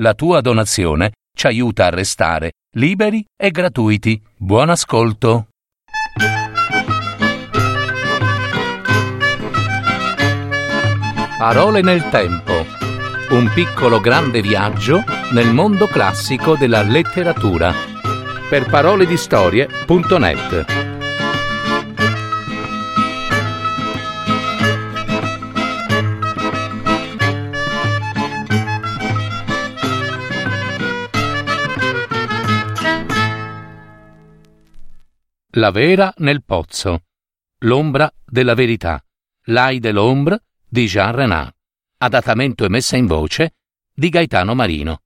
La tua donazione ci aiuta a restare liberi e gratuiti. Buon ascolto. Parole nel tempo. Un piccolo grande viaggio nel mondo classico della letteratura. Per paroledistorie.net La vera nel pozzo. L'ombra della verità. L'ai de l'ombre di Jean Renard. Adattamento e messa in voce di Gaetano Marino.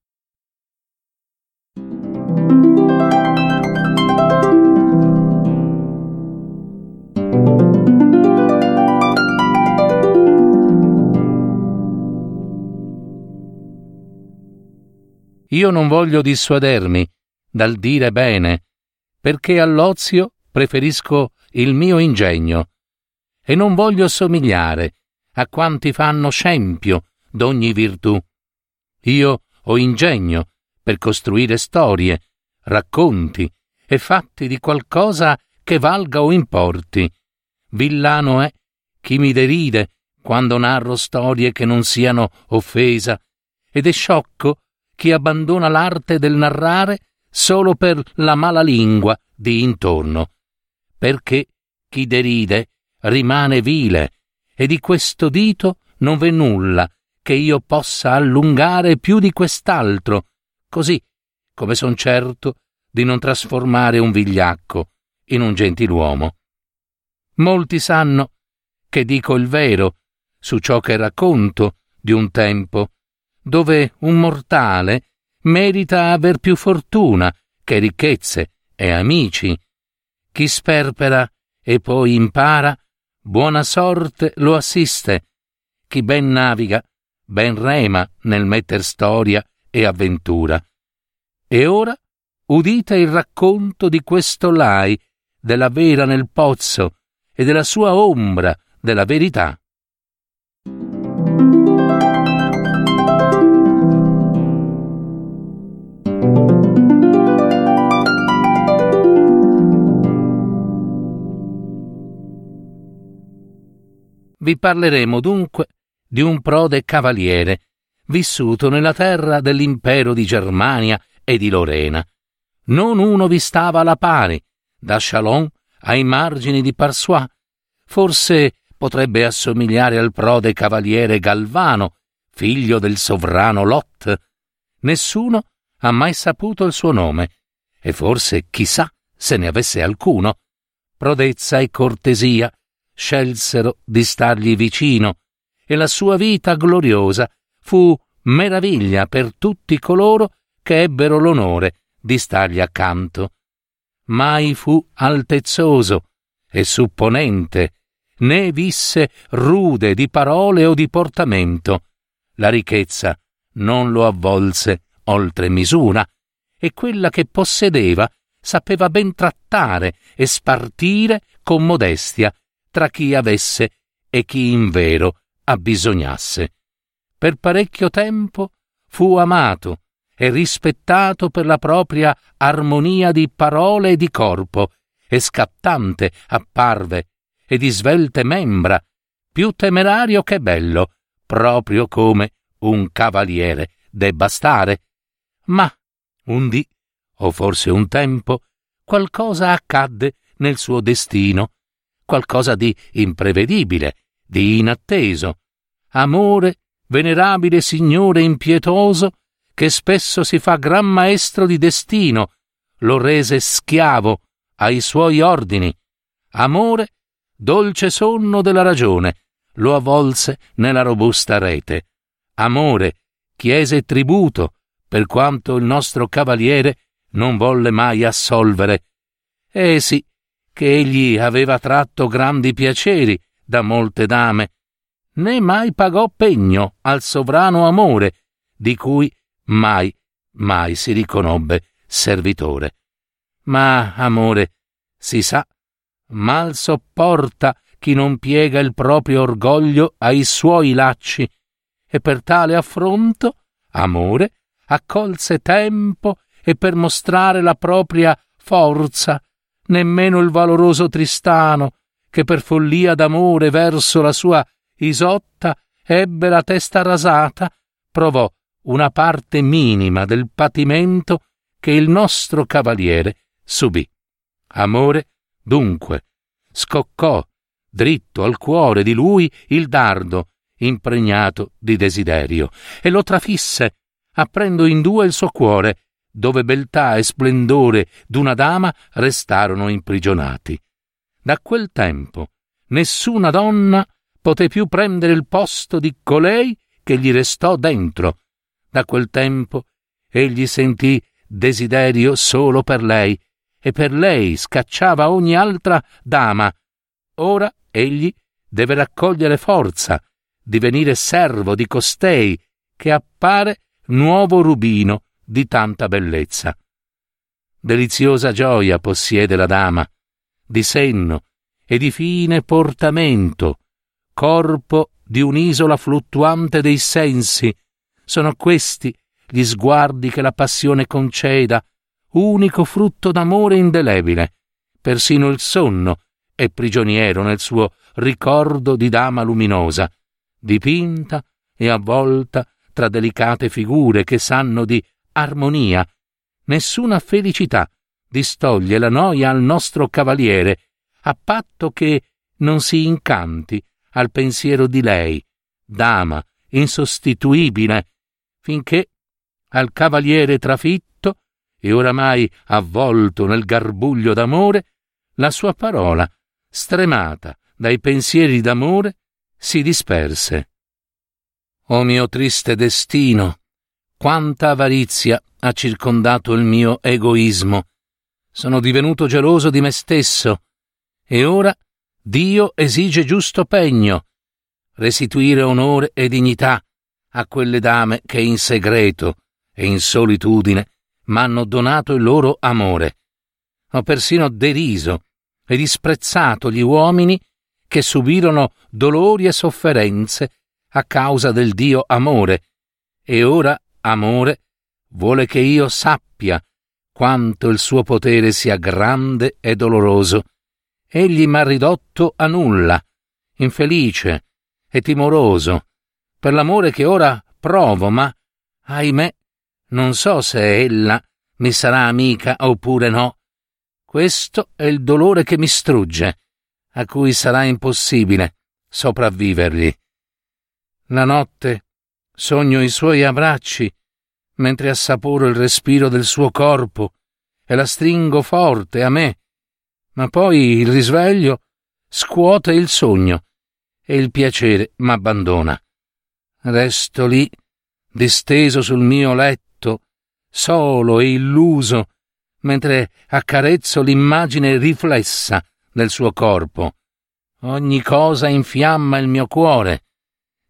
Io non voglio dissuadermi dal dire bene, perché all'ozio preferisco il mio ingegno e non voglio somigliare a quanti fanno scempio d'ogni virtù. Io ho ingegno per costruire storie, racconti e fatti di qualcosa che valga o importi. Villano è chi mi deride quando narro storie che non siano offesa, ed è sciocco chi abbandona l'arte del narrare solo per la mala lingua di intorno perché chi deride rimane vile, e di questo dito non v'è nulla che io possa allungare più di quest'altro, così come son certo di non trasformare un vigliacco in un gentiluomo. Molti sanno che dico il vero su ciò che racconto di un tempo, dove un mortale merita aver più fortuna che ricchezze e amici, chi sperpera e poi impara, buona sorte lo assiste. Chi ben naviga, ben rema nel metter storia e avventura. E ora udite il racconto di questo Lai, della vera nel pozzo e della sua ombra della verità. Vi parleremo dunque di un prode cavaliere, vissuto nella terra dell'impero di Germania e di Lorena. Non uno vi stava alla pari, da Chalon ai margini di Parsois. Forse potrebbe assomigliare al prode cavaliere Galvano, figlio del sovrano Lot. Nessuno ha mai saputo il suo nome, e forse chissà se ne avesse alcuno. Prodezza e cortesia, scelsero di stargli vicino e la sua vita gloriosa fu meraviglia per tutti coloro che ebbero l'onore di stargli accanto. Mai fu altezzoso e supponente, né visse rude di parole o di portamento. La ricchezza non lo avvolse oltre misura, e quella che possedeva sapeva ben trattare e spartire con modestia tra chi avesse e chi invero abbisognasse. Per parecchio tempo fu amato e rispettato per la propria armonia di parole e di corpo, e scattante apparve, e di svelte membra, più temerario che bello, proprio come un cavaliere debba stare. Ma un dì, o forse un tempo, qualcosa accadde nel suo destino qualcosa di imprevedibile, di inatteso. Amore, venerabile Signore impietoso, che spesso si fa gran maestro di destino, lo rese schiavo ai suoi ordini. Amore, dolce sonno della ragione, lo avvolse nella robusta rete. Amore, chiese tributo, per quanto il nostro cavaliere non volle mai assolvere. Eh sì, che egli aveva tratto grandi piaceri da molte dame, né mai pagò pegno al sovrano amore, di cui mai, mai si riconobbe servitore. Ma, amore, si sa, mal sopporta chi non piega il proprio orgoglio ai suoi lacci, e per tale affronto, amore, accolse tempo e per mostrare la propria forza, nemmeno il valoroso Tristano, che per follia d'amore verso la sua Isotta ebbe la testa rasata, provò una parte minima del patimento che il nostro cavaliere subì. Amore, dunque, scoccò dritto al cuore di lui il dardo, impregnato di desiderio, e lo trafisse, aprendo in due il suo cuore, dove beltà e splendore d'una dama restarono imprigionati. Da quel tempo nessuna donna poté più prendere il posto di colei che gli restò dentro. Da quel tempo egli sentì desiderio solo per lei, e per lei scacciava ogni altra dama. Ora egli deve raccogliere forza, divenire servo di costei, che appare nuovo rubino di tanta bellezza. Deliziosa gioia possiede la dama, di senno e di fine portamento, corpo di un'isola fluttuante dei sensi. Sono questi gli sguardi che la passione conceda, unico frutto d'amore indelebile. Persino il sonno è prigioniero nel suo ricordo di dama luminosa, dipinta e avvolta tra delicate figure che sanno di armonia. Nessuna felicità distoglie la noia al nostro cavaliere, a patto che non si incanti al pensiero di lei, dama insostituibile, finché al cavaliere trafitto e oramai avvolto nel garbuglio d'amore, la sua parola, stremata dai pensieri d'amore, si disperse. O mio triste destino, quanta avarizia ha circondato il mio egoismo. Sono divenuto geloso di me stesso, e ora Dio esige giusto pegno, restituire onore e dignità a quelle dame che in segreto e in solitudine m'hanno donato il loro amore. Ho persino deriso e disprezzato gli uomini che subirono dolori e sofferenze a causa del Dio amore, e ora amore vuole che io sappia quanto il suo potere sia grande e doloroso egli m'ha ridotto a nulla, infelice e timoroso, per l'amore che ora provo, ma, ahimè, non so se ella mi sarà amica oppure no. Questo è il dolore che mi strugge, a cui sarà impossibile sopravvivergli. La notte sogno i suoi abbracci, mentre assaporo il respiro del suo corpo e la stringo forte a me ma poi il risveglio scuote il sogno e il piacere m'abbandona. Resto lì, disteso sul mio letto, solo e illuso, mentre accarezzo l'immagine riflessa del suo corpo. Ogni cosa infiamma il mio cuore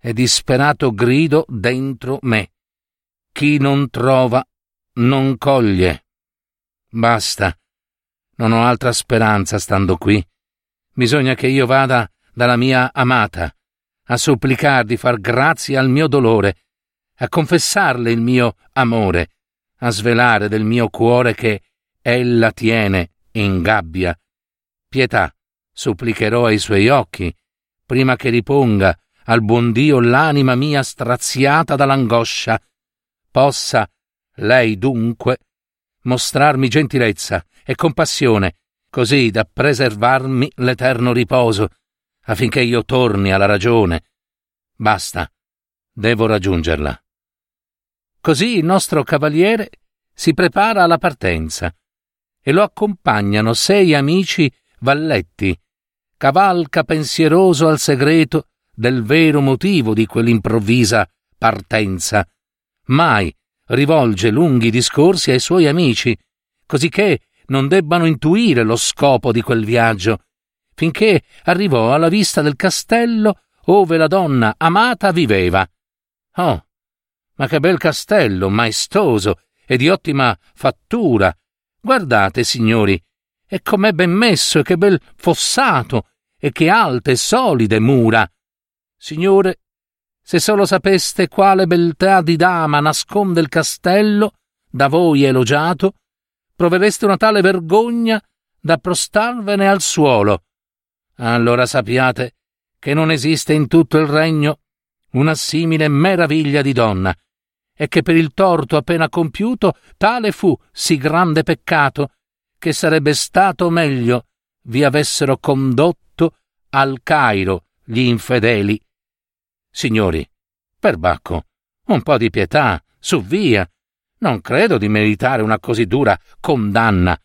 e disperato grido dentro me. Chi non trova non coglie. Basta, non ho altra speranza stando qui. Bisogna che io vada dalla mia amata, a supplicar di far grazia al mio dolore, a confessarle il mio amore, a svelare del mio cuore che ella tiene in gabbia. Pietà, supplicherò ai suoi occhi, prima che riponga al buon Dio l'anima mia straziata dall'angoscia. Possa lei dunque mostrarmi gentilezza e compassione, così da preservarmi l'eterno riposo, affinché io torni alla ragione. Basta, devo raggiungerla. Così il nostro cavaliere si prepara alla partenza e lo accompagnano sei amici valletti. Cavalca pensieroso al segreto del vero motivo di quell'improvvisa partenza. Mai rivolge lunghi discorsi ai suoi amici, cosicché non debbano intuire lo scopo di quel viaggio, finché arrivò alla vista del castello ove la donna amata viveva. Oh, ma che bel castello, maestoso e di ottima fattura. Guardate, signori, e com'è ben messo e che bel fossato e che alte e solide mura. Signore, Se solo sapeste quale beltà di dama nasconde il castello, da voi elogiato, provereste una tale vergogna da prostarvene al suolo. Allora sappiate che non esiste in tutto il regno una simile meraviglia di donna, e che per il torto appena compiuto tale fu sì grande peccato che sarebbe stato meglio vi avessero condotto al Cairo gli infedeli. Signori, perbacco, un po' di pietà, su via. Non credo di meritare una così dura condanna.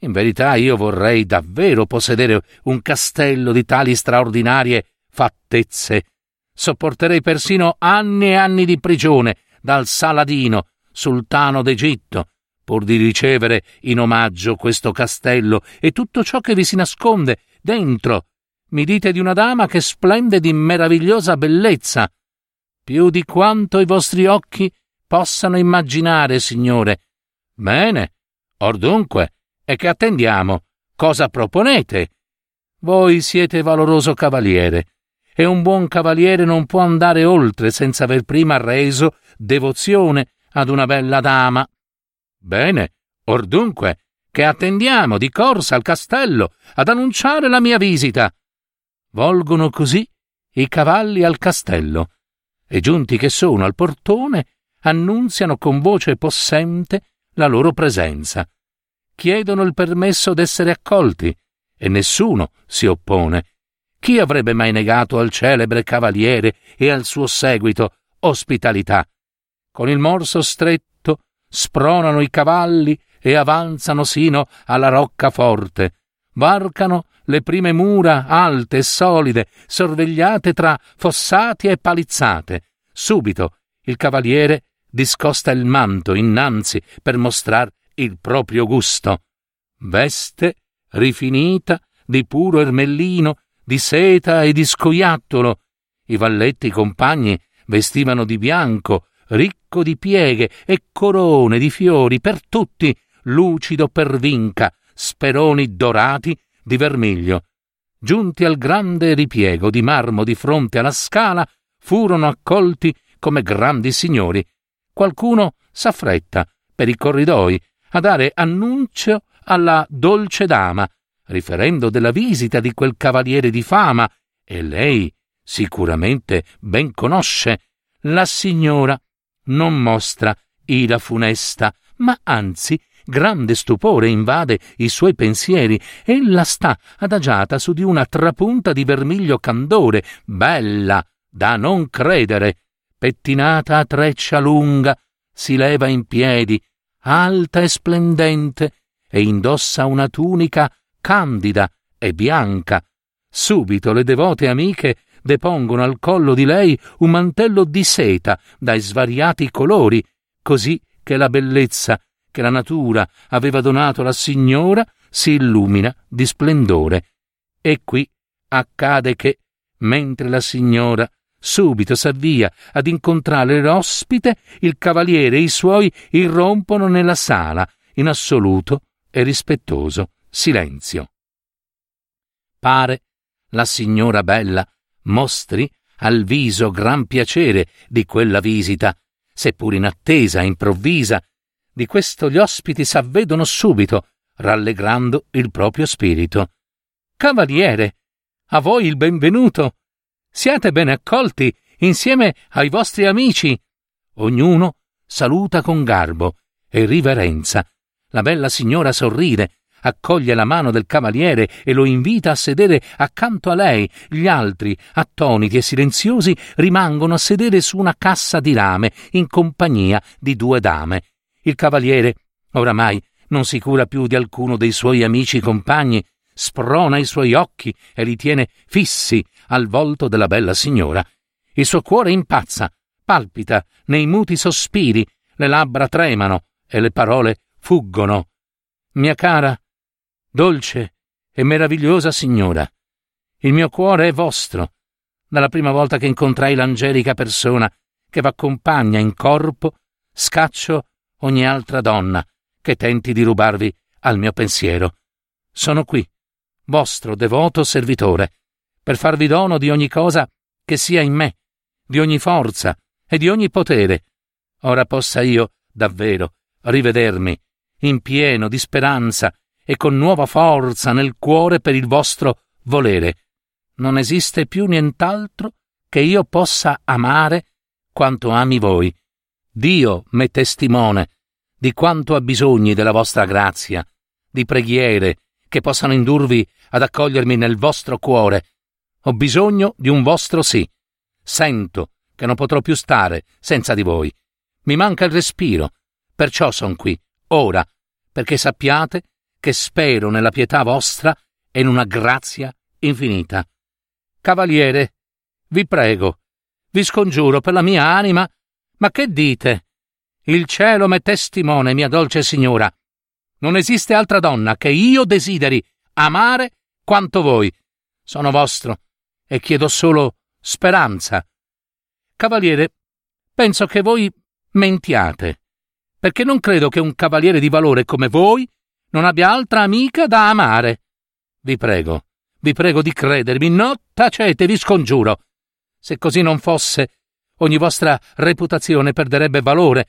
In verità io vorrei davvero possedere un castello di tali straordinarie fattezze. Sopporterei persino anni e anni di prigione dal Saladino, sultano d'Egitto, pur di ricevere in omaggio questo castello e tutto ciò che vi si nasconde dentro. Mi dite di una dama che splende di meravigliosa bellezza, più di quanto i vostri occhi possano immaginare, signore. Bene, or dunque, e che attendiamo? Cosa proponete? Voi siete valoroso cavaliere, e un buon cavaliere non può andare oltre senza aver prima reso devozione ad una bella dama. Bene, or dunque, che attendiamo di corsa al castello ad annunciare la mia visita. Volgono così i cavalli al castello, e giunti che sono al portone, annunziano con voce possente la loro presenza. Chiedono il permesso d'essere accolti, e nessuno si oppone. Chi avrebbe mai negato al celebre cavaliere e al suo seguito ospitalità? Con il morso stretto spronano i cavalli e avanzano sino alla roccaforte, varcano le prime mura alte e solide, sorvegliate tra fossati e palizzate. Subito il cavaliere discosta il manto innanzi per mostrar il proprio gusto. Veste rifinita di puro ermellino, di seta e di scoiattolo. I valletti compagni vestivano di bianco, ricco di pieghe e corone di fiori per tutti, lucido per vinca, speroni dorati di vermiglio. Giunti al grande ripiego di marmo di fronte alla scala, furono accolti come grandi signori. Qualcuno s'affretta per i corridoi a dare annuncio alla dolce dama, riferendo della visita di quel cavaliere di fama, e lei sicuramente ben conosce la signora non mostra ira funesta, ma anzi grande stupore invade i suoi pensieri. Ella sta adagiata su di una trapunta di vermiglio candore, bella da non credere, pettinata a treccia lunga, si leva in piedi, alta e splendente, e indossa una tunica candida e bianca. Subito le devote amiche depongono al collo di lei un mantello di seta dai svariati colori, così che la bellezza che la natura aveva donato alla signora si illumina di splendore. E qui accade che, mentre la signora subito s'avvia ad incontrare l'ospite, il cavaliere e i suoi irrompono nella sala in assoluto e rispettoso silenzio. Pare la signora bella mostri al viso gran piacere di quella visita, seppur in attesa improvvisa. Di questo gli ospiti s'avvedono subito, rallegrando il proprio spirito. Cavaliere, a voi il benvenuto. Siate ben accolti insieme ai vostri amici. Ognuno saluta con garbo e riverenza. La bella signora sorride, accoglie la mano del cavaliere e lo invita a sedere accanto a lei. Gli altri, attoniti e silenziosi, rimangono a sedere su una cassa di rame in compagnia di due dame. Il cavaliere, oramai, non si cura più di alcuno dei suoi amici compagni, sprona i suoi occhi e li tiene fissi al volto della bella signora. Il suo cuore impazza, palpita nei muti sospiri, le labbra tremano e le parole fuggono. Mia cara, dolce e meravigliosa signora. Il mio cuore è vostro. Dalla prima volta che incontrai l'angelica persona che v'accompagna in corpo, scaccio ogni altra donna che tenti di rubarvi al mio pensiero. Sono qui, vostro devoto servitore, per farvi dono di ogni cosa che sia in me, di ogni forza e di ogni potere. Ora possa io, davvero, rivedermi, in pieno di speranza e con nuova forza nel cuore per il vostro volere. Non esiste più nient'altro che io possa amare quanto ami voi. Dio m'è testimone di quanto ha bisogni della vostra grazia, di preghiere che possano indurvi ad accogliermi nel vostro cuore. Ho bisogno di un vostro sì. Sento che non potrò più stare senza di voi. Mi manca il respiro, perciò son qui, ora, perché sappiate che spero nella pietà vostra e in una grazia infinita. Cavaliere, vi prego, vi scongiuro per la mia anima, ma che dite? Il cielo m'è testimone, mia dolce signora. Non esiste altra donna che io desideri amare quanto voi. Sono vostro e chiedo solo speranza. Cavaliere, penso che voi mentiate, perché non credo che un cavaliere di valore come voi non abbia altra amica da amare. Vi prego, vi prego di credermi, no tacete, vi scongiuro. Se così non fosse, ogni vostra reputazione perderebbe valore.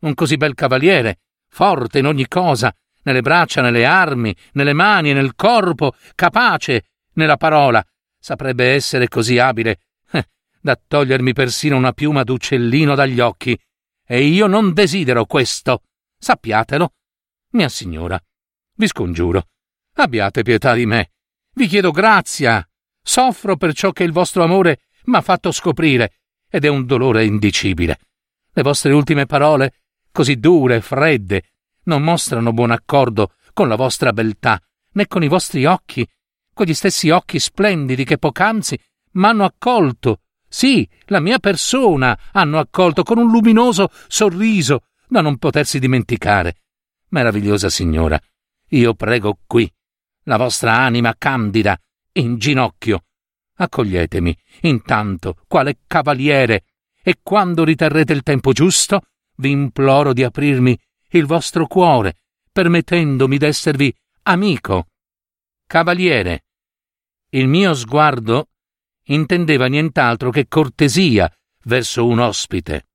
Un così bel cavaliere, forte in ogni cosa, nelle braccia, nelle armi, nelle mani, nel corpo, capace nella parola, saprebbe essere così abile eh, da togliermi persino una piuma d'uccellino dagli occhi. E io non desidero questo. Sappiatelo. Mia signora, vi scongiuro, abbiate pietà di me. Vi chiedo grazia. Soffro per ciò che il vostro amore m'ha fatto scoprire, ed è un dolore indicibile. Le vostre ultime parole, così dure e fredde, non mostrano buon accordo con la vostra beltà, né con i vostri occhi, quegli stessi occhi splendidi che poc'anzi m'hanno accolto. Sì, la mia persona hanno accolto con un luminoso sorriso da non potersi dimenticare. Meravigliosa signora, io prego qui, la vostra anima candida, in ginocchio, accoglietemi intanto quale cavaliere e quando riterrete il tempo giusto vi imploro di aprirmi il vostro cuore, permettendomi d'esservi amico. Cavaliere. Il mio sguardo intendeva nient'altro che cortesia verso un ospite.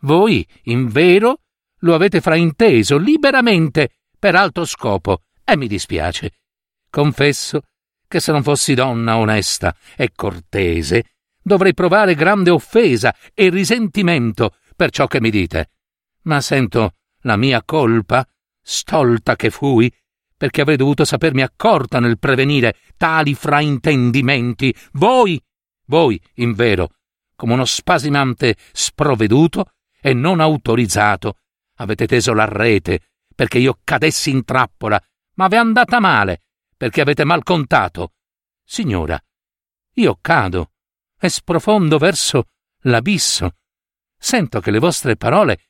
Voi, in vero, lo avete frainteso liberamente per altro scopo, e mi dispiace. Confesso che se non fossi donna onesta e cortese, dovrei provare grande offesa e risentimento per ciò che mi dite. Ma sento la mia colpa, stolta che fui, perché avrei dovuto sapermi accorta nel prevenire tali fraintendimenti. Voi, voi, in vero, come uno spasimante sprovveduto e non autorizzato, avete teso la rete perché io cadessi in trappola, ma v'è andata male perché avete mal contato. Signora, io cado e sprofondo verso l'abisso. Sento che le vostre parole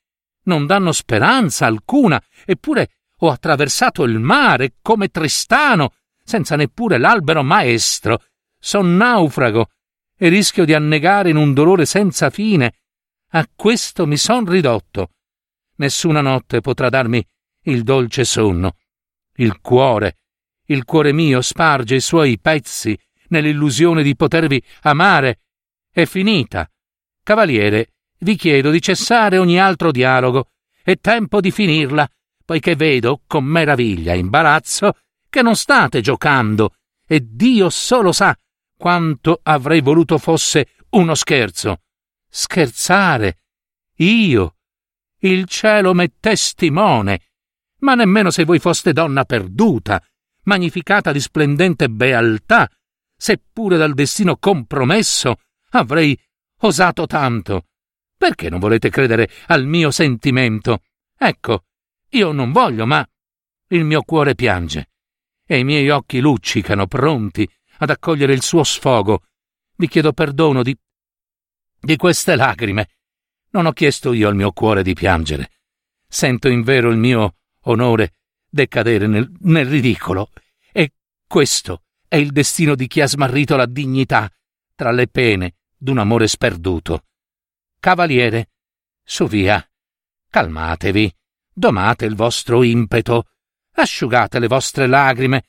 non danno speranza alcuna, eppure ho attraversato il mare come Tristano, senza neppure l'albero maestro. Son naufrago e rischio di annegare in un dolore senza fine. A questo mi son ridotto. Nessuna notte potrà darmi il dolce sonno. Il cuore il cuore mio sparge i suoi pezzi nell'illusione di potervi amare. È finita. Cavaliere, vi chiedo di cessare ogni altro dialogo. È tempo di finirla, poiché vedo, con meraviglia e imbarazzo, che non state giocando, e Dio solo sa quanto avrei voluto fosse uno scherzo. Scherzare. Io. Il cielo m'è testimone. Ma nemmeno se voi foste donna perduta, magnificata di splendente bealtà, seppure dal destino compromesso, avrei osato tanto. Perché non volete credere al mio sentimento? Ecco, io non voglio, ma il mio cuore piange e i miei occhi luccicano pronti ad accogliere il suo sfogo. Vi chiedo perdono di di queste lacrime. Non ho chiesto io al mio cuore di piangere. Sento in vero il mio onore decadere nel, nel ridicolo. E questo è il destino di chi ha smarrito la dignità tra le pene d'un amore sperduto. Cavaliere, su via, calmatevi, domate il vostro impeto, asciugate le vostre lagrime,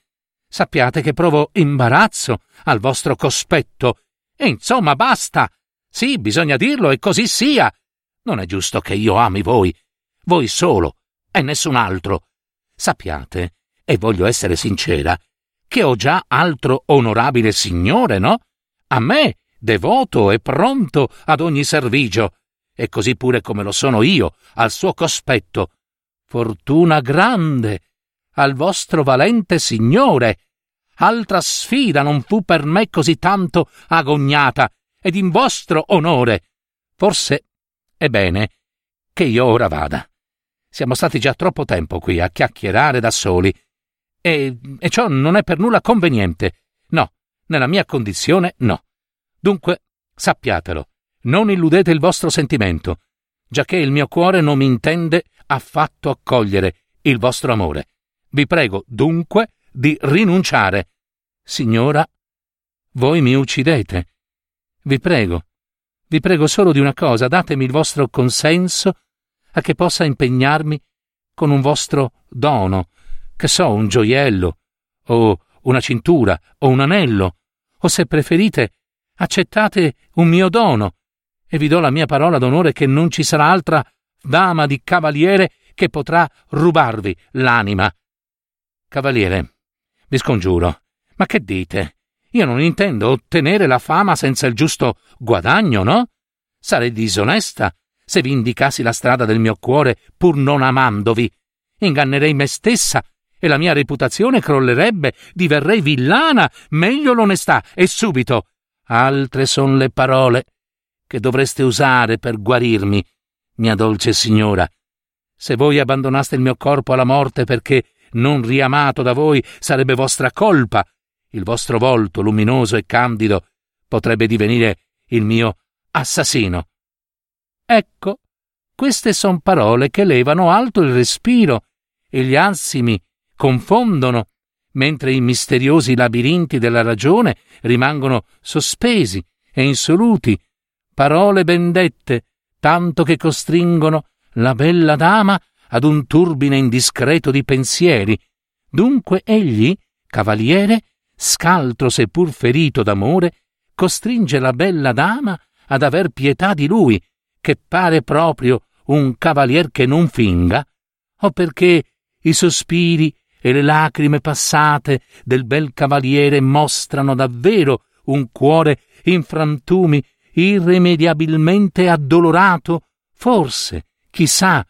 sappiate che provo imbarazzo al vostro cospetto, e insomma basta, Sì, bisogna dirlo e così sia. Non è giusto che io ami voi, voi solo e nessun altro. Sappiate, e voglio essere sincera, che ho già altro onorabile signore, no? A me, devoto e pronto ad ogni servigio, e così pure come lo sono io, al suo cospetto. Fortuna grande al vostro valente signore. Altra sfida non fu per me così tanto agognata, ed in vostro onore. Forse è bene che io ora vada. Siamo stati già troppo tempo qui a chiacchierare da soli, e, e ciò non è per nulla conveniente. No, nella mia condizione no. Dunque, sappiatelo, non illudete il vostro sentimento, giacché il mio cuore non mi intende affatto accogliere il vostro amore. Vi prego, dunque, di rinunciare. Signora, voi mi uccidete. Vi prego, vi prego solo di una cosa, datemi il vostro consenso a che possa impegnarmi con un vostro dono, che so, un gioiello, o una cintura, o un anello, o se preferite, accettate un mio dono, e vi do la mia parola d'onore che non ci sarà altra dama di cavaliere che potrà rubarvi l'anima. Cavaliere, vi scongiuro, ma che dite? Io non intendo ottenere la fama senza il giusto guadagno, no? Sarei disonesta se vi indicassi la strada del mio cuore pur non amandovi. Ingannerei me stessa e la mia reputazione crollerebbe, diverrei villana, meglio l'onestà, e subito. Altre son le parole che dovreste usare per guarirmi, mia dolce signora. Se voi abbandonaste il mio corpo alla morte perché non riamato da voi sarebbe vostra colpa, il vostro volto luminoso e candido potrebbe divenire il mio assassino. Ecco, queste son parole che levano alto il respiro e gli ansimi confondono, mentre i misteriosi labirinti della ragione rimangono sospesi e insoluti, parole bendette, tanto che costringono la bella dama ad un turbine indiscreto di pensieri. Dunque egli, cavaliere, scaltro seppur ferito d'amore, costringe la bella dama ad aver pietà di lui, che pare proprio un cavalier che non finga, o perché i sospiri e le lacrime passate del bel cavaliere mostrano davvero un cuore in frantumi irrimediabilmente addolorato, forse, chissà,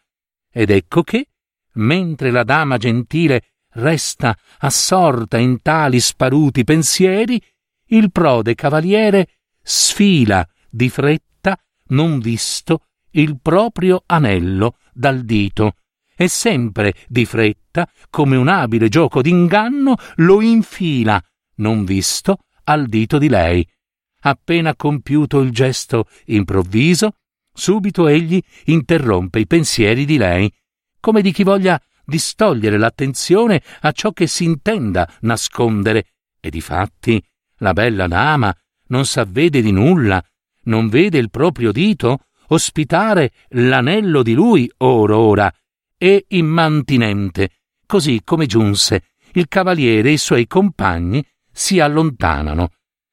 ed ecco che, mentre la dama gentile resta assorta in tali sparuti pensieri, il prode cavaliere sfila di fretta, non visto, il proprio anello dal dito, e sempre di fretta, come un abile gioco d'inganno, lo infila, non visto, al dito di lei. Appena compiuto il gesto improvviso, subito egli interrompe i pensieri di lei, come di chi voglia distogliere l'attenzione a ciò che si intenda nascondere, e difatti la bella dama non s'avvede di nulla, non vede il proprio dito ospitare l'anello di lui or ora, e immantinente, così come giunse, il cavaliere e i suoi compagni si allontanano.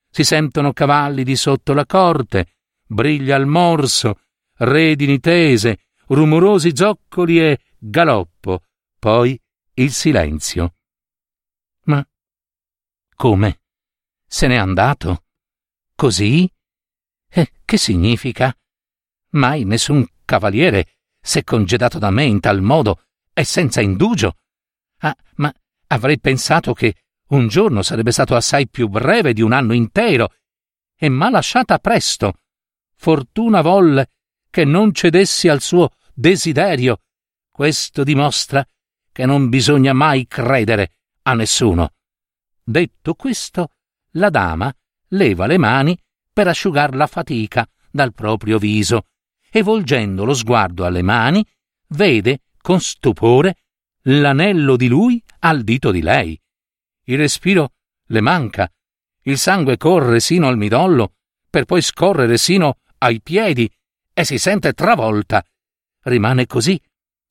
Si sentono cavalli di sotto la corte, briglia il morso, redini tese, rumorosi zoccoli e galoppo, poi il silenzio. Ma come? Se n'è andato? Così? E che significa? Mai nessun cavaliere s'è congedato da me in tal modo e senza indugio. Ah, ma avrei pensato che un giorno sarebbe stato assai più breve di un anno intero e m'ha lasciata presto. Fortuna volle che non cedessi al suo desiderio. Questo dimostra che non bisogna mai credere a nessuno. Detto questo, la dama leva le mani per asciugar la fatica dal proprio viso e volgendo lo sguardo alle mani, vede con stupore l'anello di lui al dito di lei. Il respiro le manca, il sangue corre sino al midollo, per poi scorrere sino ai piedi e si sente travolta. Rimane così,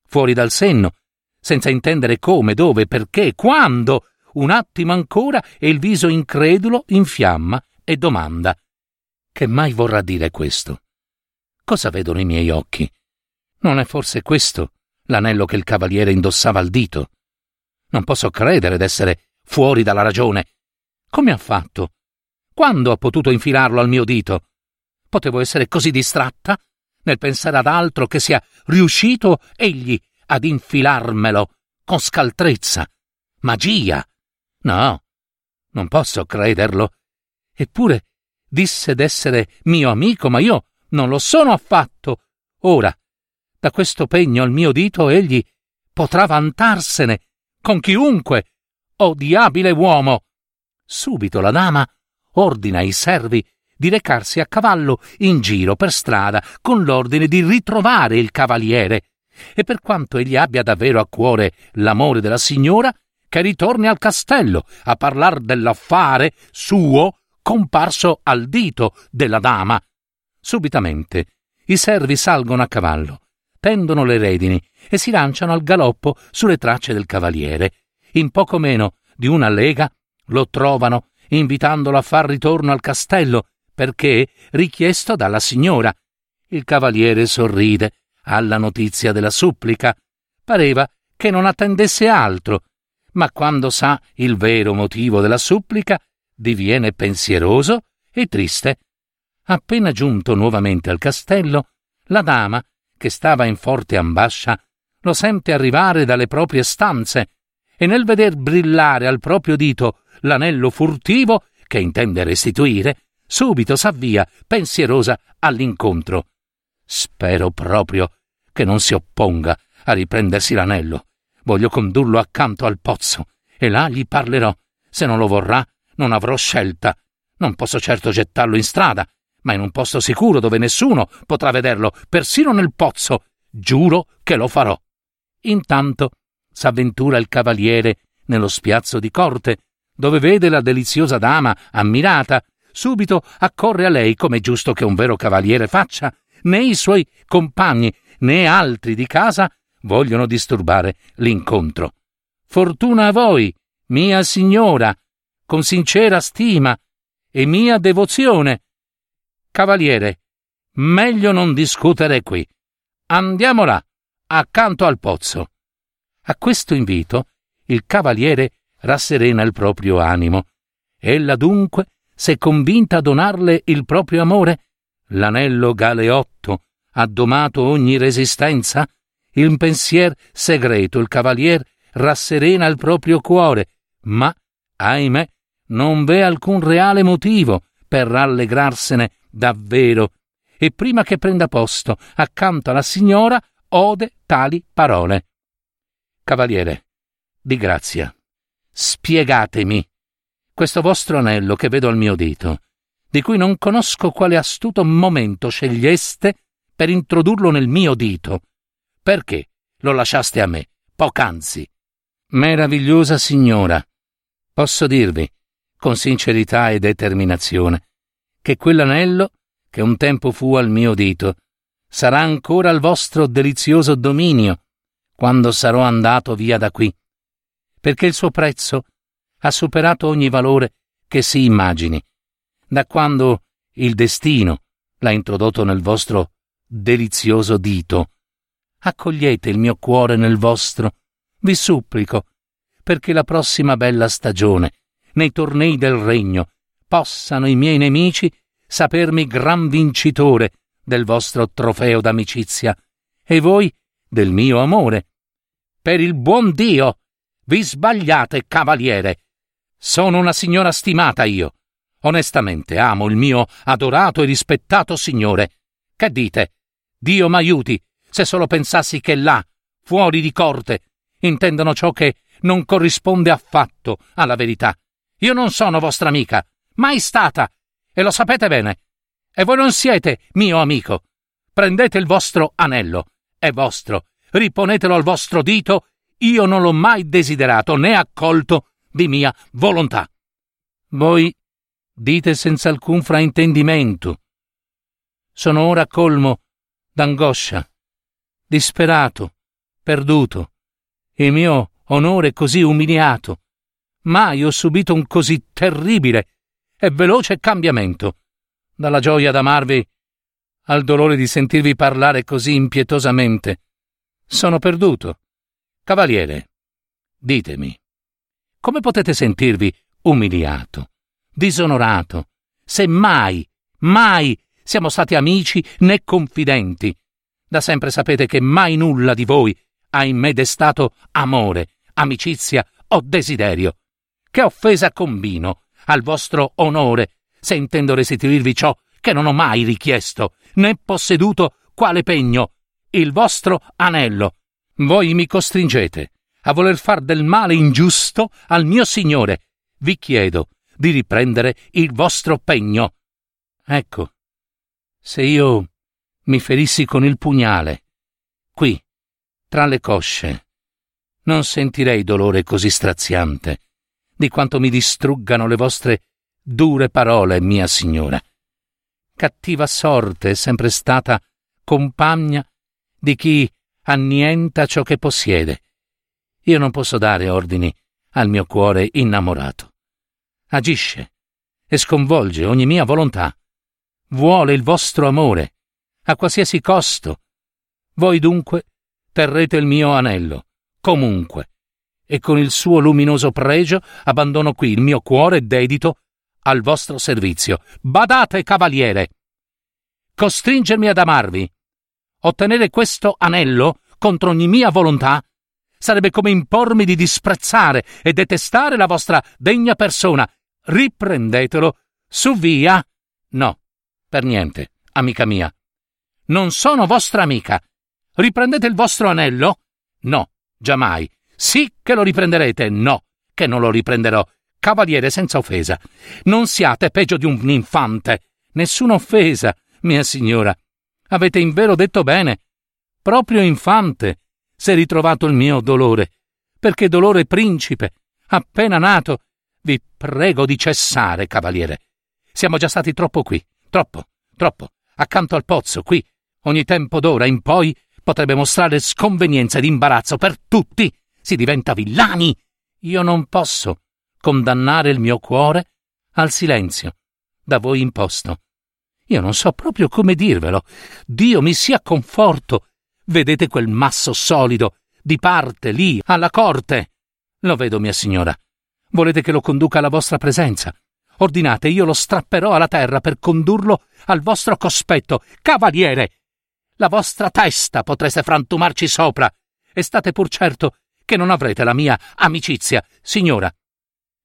fuori dal senno, senza intendere come, dove, perché, quando. Un attimo ancora e il viso incredulo infiamma e domanda. Che mai vorrà dire questo? Cosa vedono i miei occhi? Non è forse questo l'anello che il cavaliere indossava al dito? Non posso credere d'essere fuori dalla ragione. Come ha fatto? Quando ha potuto infilarlo al mio dito? Potevo essere così distratta nel pensare ad altro che sia riuscito egli ad infilarmelo con scaltrezza. Magia! No, non posso crederlo. Eppure disse d'essere mio amico, ma io non lo sono affatto. Ora, da questo pegno al mio dito egli potrà vantarsene con chiunque. Oh diabile uomo! Subito la dama ordina ai servi di recarsi a cavallo in giro per strada con l'ordine di ritrovare il cavaliere e per quanto egli abbia davvero a cuore l'amore della signora, che ritorni al castello a parlar dell'affare suo comparso al dito della dama. Subitamente i servi salgono a cavallo, tendono le redini e si lanciano al galoppo sulle tracce del cavaliere. In poco meno di una lega lo trovano, invitandolo a far ritorno al castello, perché richiesto dalla signora. Il cavaliere sorride alla notizia della supplica. Pareva che non attendesse altro, ma quando sa il vero motivo della supplica, diviene pensieroso e triste. Appena giunto nuovamente al castello, la dama, che stava in forte ambascia, lo sente arrivare dalle proprie stanze e nel veder brillare al proprio dito l'anello furtivo che intende restituire, subito s'avvia pensierosa all'incontro. Spero proprio che non si opponga a riprendersi l'anello. Voglio condurlo accanto al pozzo e là gli parlerò. Se non lo vorrà, non avrò scelta. Non posso certo gettarlo in strada, ma in un posto sicuro dove nessuno potrà vederlo, persino nel pozzo. Giuro che lo farò. Intanto s'avventura il cavaliere nello spiazzo di corte, dove vede la deliziosa dama ammirata. Subito accorre a lei, come giusto che un vero cavaliere faccia, né i suoi compagni né altri di casa vogliono disturbare l'incontro. Fortuna a voi, mia signora, con sincera stima e mia devozione. Cavaliere, meglio non discutere qui. Andiamo là, accanto al pozzo. A questo invito il cavaliere rasserena il proprio animo. Ella dunque s'è convinta a donarle il proprio amore, l'anello galeotto, ha domato ogni resistenza? Il pensier segreto il cavalier rasserena il proprio cuore, ma, ahimè, non v'è alcun reale motivo per rallegrarsene davvero, e prima che prenda posto accanto alla signora ode tali parole. Cavaliere, di grazia, spiegatemi questo vostro anello che vedo al mio dito, di cui non conosco quale astuto momento sceglieste per introdurlo nel mio dito. Perché lo lasciaste a me, poc'anzi? Meravigliosa signora, posso dirvi, con sincerità e determinazione, che quell'anello, che un tempo fu al mio dito, sarà ancora al vostro delizioso dominio quando sarò andato via da qui, perché il suo prezzo ha superato ogni valore che si immagini, da quando il destino l'ha introdotto nel vostro delizioso dito. Accogliete il mio cuore nel vostro, vi supplico, perché la prossima bella stagione, nei tornei del regno, possano i miei nemici sapermi gran vincitore del vostro trofeo d'amicizia, e voi del mio amore. Per il buon Dio, vi sbagliate, cavaliere. Sono una signora stimata io. Onestamente amo il mio adorato e rispettato signore. Che dite? Dio m'aiuti, se solo pensassi che là, fuori di corte, intendono ciò che non corrisponde affatto alla verità. Io non sono vostra amica, mai stata, e lo sapete bene. E voi non siete mio amico. Prendete il vostro anello, è vostro, riponetelo al vostro dito, io non l'ho mai desiderato né accolto di mia volontà. Voi dite senza alcun fraintendimento. Sono ora colmo d'angoscia, disperato, perduto, il mio onore così umiliato. Mai ho subito un così terribile e veloce cambiamento. dalla gioia d'amarvi al dolore di sentirvi parlare così impietosamente. Sono perduto. Cavaliere, ditemi, come potete sentirvi umiliato, disonorato, se mai, mai siamo stati amici né confidenti? Da sempre sapete che mai nulla di voi ha in me destato amore, amicizia o desiderio. Che offesa combino al vostro onore se intendo restituirvi ciò che non ho mai richiesto, né posseduto quale pegno, il vostro anello. Voi mi costringete a voler far del male ingiusto al mio Signore. Vi chiedo di riprendere il vostro pegno. Ecco, se io mi ferissi con il pugnale, qui, tra le cosce, non sentirei dolore così straziante di quanto mi distruggano le vostre dure parole, mia signora. Cattiva sorte è sempre stata compagna di chi annienta ciò che possiede. Io non posso dare ordini al mio cuore innamorato. Agisce e sconvolge ogni mia volontà. Vuole il vostro amore, a qualsiasi costo. Voi dunque terrete il mio anello, comunque, e con il suo luminoso pregio abbandono qui il mio cuore dedito al vostro servizio. Badate, cavaliere! Costringermi ad amarvi, ottenere questo anello contro ogni mia volontà, sarebbe come impormi di disprezzare e detestare la vostra degna persona. Riprendetelo, su via. No, per niente, amica mia. Non sono vostra amica. Riprendete il vostro anello? No, giammai. Sì che lo riprenderete, no, che non lo riprenderò. Cavaliere senza offesa. Non siate peggio di un infante. Nessuna offesa, mia signora. Avete invero detto bene. Proprio infante s'è ritrovato il mio dolore. Perché dolore principe, appena nato. Vi prego di cessare, cavaliere. Siamo già stati troppo qui, troppo, troppo, accanto al pozzo, qui. Ogni tempo d'ora in poi potrebbe mostrare sconvenienza ed imbarazzo per tutti si diventa villani. Io non posso condannare il mio cuore al silenzio da voi imposto. Io non so proprio come dirvelo. Dio mi sia conforto. Vedete quel masso solido di parte lì alla corte. Lo vedo, mia signora. Volete che lo conduca alla vostra presenza? Ordinate, io lo strapperò alla terra per condurlo al vostro cospetto. Cavaliere! La vostra testa potreste frantumarci sopra. E state pur certo che non avrete la mia amicizia. Signora,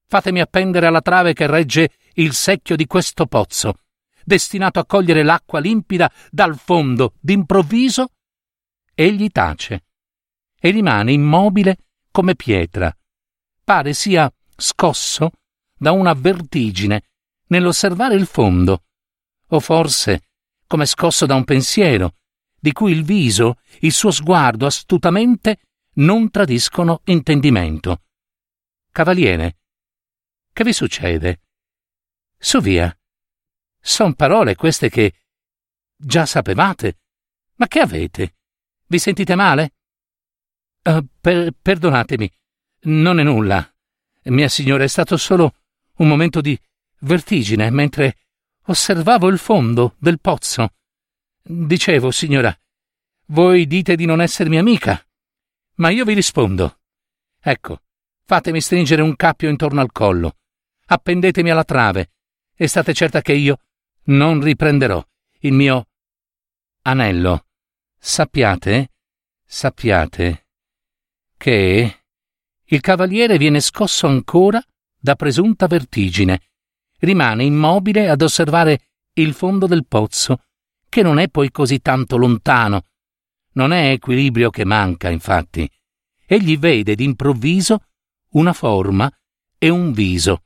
fatemi appendere alla trave che regge il secchio di questo pozzo, destinato a cogliere l'acqua limpida dal fondo, d'improvviso. Egli tace e rimane immobile come pietra. Pare sia scosso da una vertigine nell'osservare il fondo, o forse come scosso da un pensiero, di cui il viso, il suo sguardo astutamente non tradiscono intendimento. Cavaliere, che vi succede? Su via. Son parole queste che già sapevate. Ma che avete? Vi sentite male? Uh, per, perdonatemi, non è nulla. Mia signora, è stato solo un momento di vertigine mentre osservavo il fondo del pozzo. Dicevo, signora, voi dite di non essermi amica. Ma io vi rispondo. Ecco, fatemi stringere un cappio intorno al collo, appendetemi alla trave, e state certa che io non riprenderò il mio anello. Sappiate, sappiate, che il cavaliere viene scosso ancora da presunta vertigine, rimane immobile ad osservare il fondo del pozzo, che non è poi così tanto lontano non è equilibrio che manca, infatti. Egli vede d'improvviso una forma e un viso,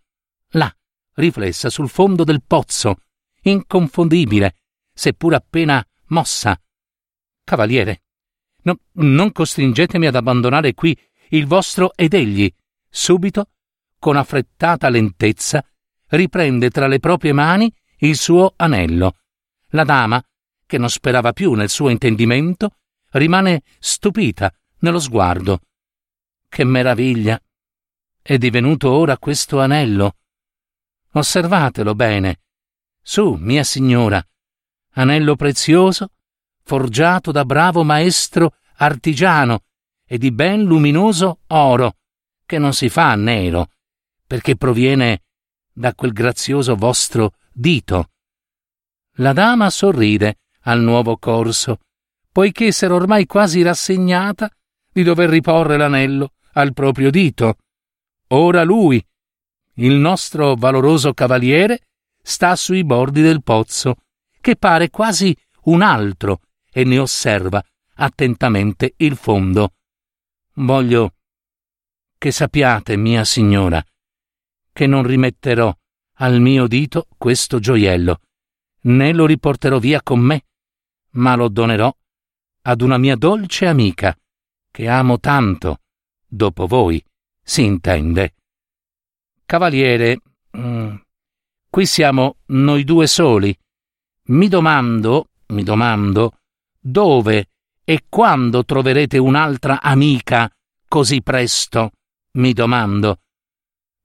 là, riflessa sul fondo del pozzo, inconfondibile, seppur appena mossa. Cavaliere, no, non costringetemi ad abbandonare qui il vostro ed egli, subito, con affrettata lentezza, riprende tra le proprie mani il suo anello. La dama, che non sperava più nel suo intendimento, rimane stupita nello sguardo. Che meraviglia! È divenuto ora questo anello. Osservatelo bene. Su, mia signora, anello prezioso, forgiato da bravo maestro artigiano e di ben luminoso oro, che non si fa nero, perché proviene da quel grazioso vostro dito. La dama sorride al nuovo corso, poiché s'era ormai quasi rassegnata di dover riporre l'anello al proprio dito. Ora lui, il nostro valoroso cavaliere, sta sui bordi del pozzo, che pare quasi un altro, e ne osserva attentamente il fondo. Voglio che sappiate, mia signora, che non rimetterò al mio dito questo gioiello, né lo riporterò via con me, ma lo donerò ad una mia dolce amica, che amo tanto, dopo voi, si intende. Cavaliere, mm, qui siamo noi due soli. Mi domando, mi domando, dove e quando troverete un'altra amica così presto? Mi domando.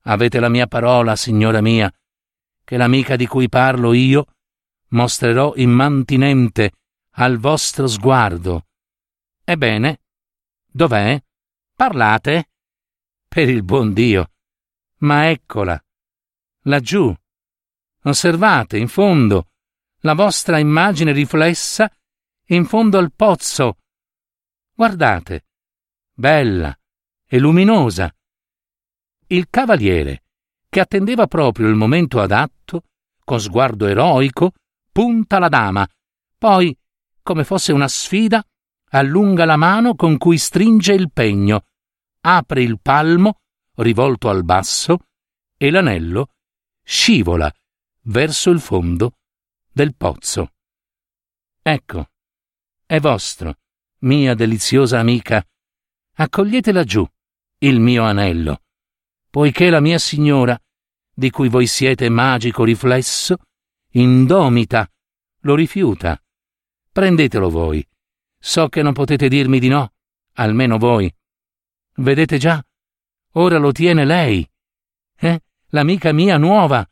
Avete la mia parola, signora mia, che l'amica di cui parlo io mostrerò immantinente al vostro sguardo. Ebbene, dov'è? Parlate? Per il buon Dio. Ma eccola, laggiù. Osservate, in fondo, la vostra immagine riflessa in fondo al pozzo. Guardate, bella e luminosa. Il cavaliere, che attendeva proprio il momento adatto, con sguardo eroico, punta la dama, poi, come fosse una sfida, allunga la mano con cui stringe il pegno, apre il palmo, rivolto al basso, e l'anello scivola verso il fondo del pozzo. Ecco, è vostro, mia deliziosa amica. Accogliete laggiù il mio anello, poiché la mia signora, di cui voi siete magico riflesso, indomita, lo rifiuta. Prendetelo voi. So che non potete dirmi di no, almeno voi. Vedete già? Ora lo tiene lei. Eh? L'amica mia nuova,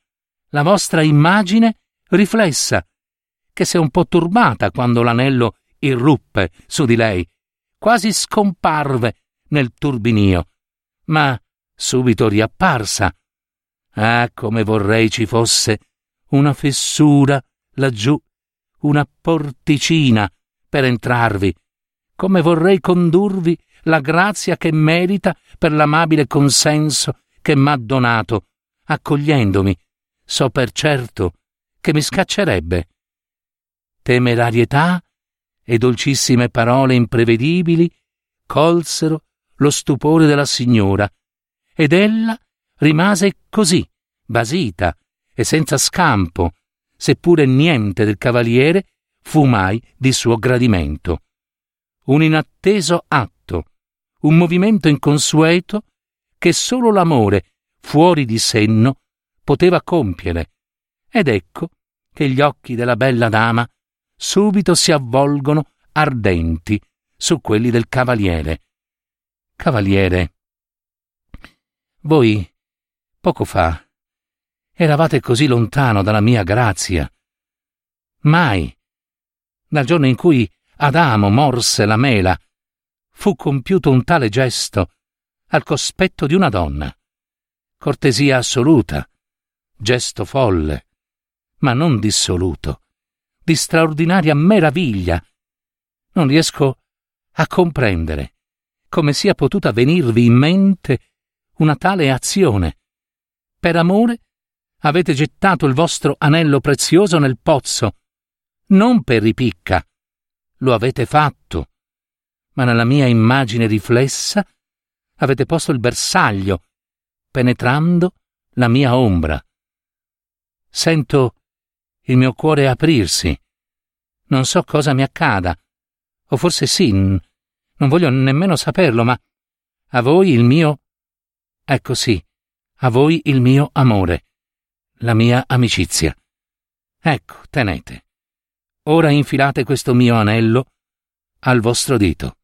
la vostra immagine riflessa, che si è un po' turbata quando l'anello irruppe su di lei, quasi scomparve nel turbinio, ma subito riapparsa. Ah, come vorrei ci fosse una fessura laggiù, una porticina per entrarvi. Come vorrei condurvi la grazia che merita per l'amabile consenso che m'ha donato, accogliendomi. So per certo che mi scaccerebbe. Temerarietà e dolcissime parole imprevedibili colsero lo stupore della signora, ed ella rimase così, basita e senza scampo, seppure niente del cavaliere fu mai di suo gradimento. Un inatteso atto, un movimento inconsueto che solo l'amore fuori di senno poteva compiere, ed ecco che gli occhi della bella dama subito si avvolgono ardenti su quelli del cavaliere. Cavaliere, voi, poco fa, eravate così lontano dalla mia grazia. Mai, dal giorno in cui Adamo morse la mela, fu compiuto un tale gesto al cospetto di una donna. Cortesia assoluta, gesto folle, ma non dissoluto di straordinaria meraviglia. Non riesco a comprendere come sia potuta venirvi in mente una tale azione. Per amore avete gettato il vostro anello prezioso nel pozzo, non per ripicca. Lo avete fatto, ma nella mia immagine riflessa avete posto il bersaglio, penetrando la mia ombra. Sento il mio cuore aprirsi. Non so cosa mi accada. O forse sì, non voglio nemmeno saperlo, ma a voi il mio... Ecco sì, a voi il mio amore, la mia amicizia. Ecco, tenete. Ora infilate questo mio anello al vostro dito.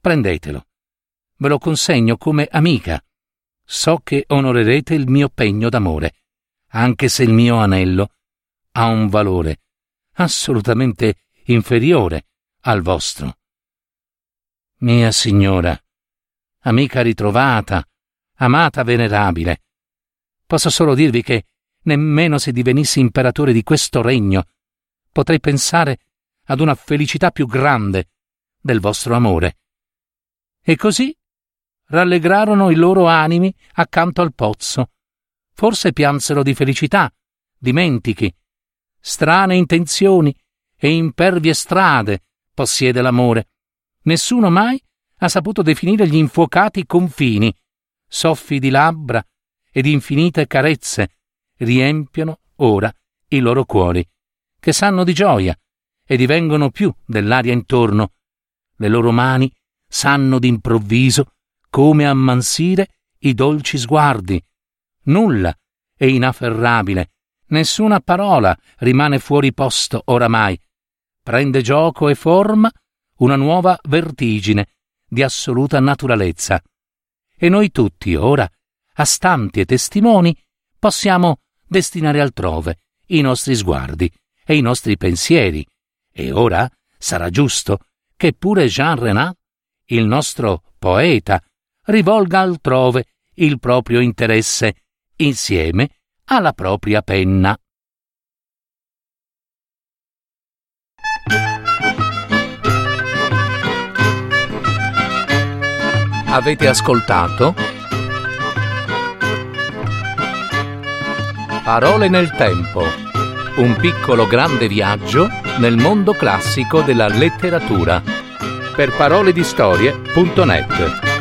Prendetelo. Ve lo consegno come amica. So che onorerete il mio pegno d'amore, anche se il mio anello ha un valore assolutamente inferiore al vostro. Mia signora, amica ritrovata, amata venerabile, posso solo dirvi che nemmeno se divenissi imperatore di questo regno potrei pensare ad una felicità più grande del vostro amore. E così rallegrarono i loro animi accanto al pozzo. Forse piansero di felicità, dimentichi, strane intenzioni e impervie strade possiede l'amore. Nessuno mai ha saputo definire gli infuocati confini, soffi di labbra ed infinite carezze riempiono ora i loro cuori, che sanno di gioia e divengono più dell'aria intorno. Le loro mani sanno d'improvviso come ammansire i dolci sguardi. Nulla è inafferrabile, nessuna parola rimane fuori posto oramai. Prende gioco e forma una nuova vertigine di assoluta naturalezza. E noi tutti ora, astanti e testimoni, possiamo destinare altrove i nostri sguardi e i nostri pensieri. E ora sarà giusto che pure Jean Renat, il nostro poeta, rivolga altrove il proprio interesse insieme alla propria penna. Avete ascoltato? Parole nel tempo. Un piccolo grande viaggio nel mondo classico della letteratura. Per paroledistorie.net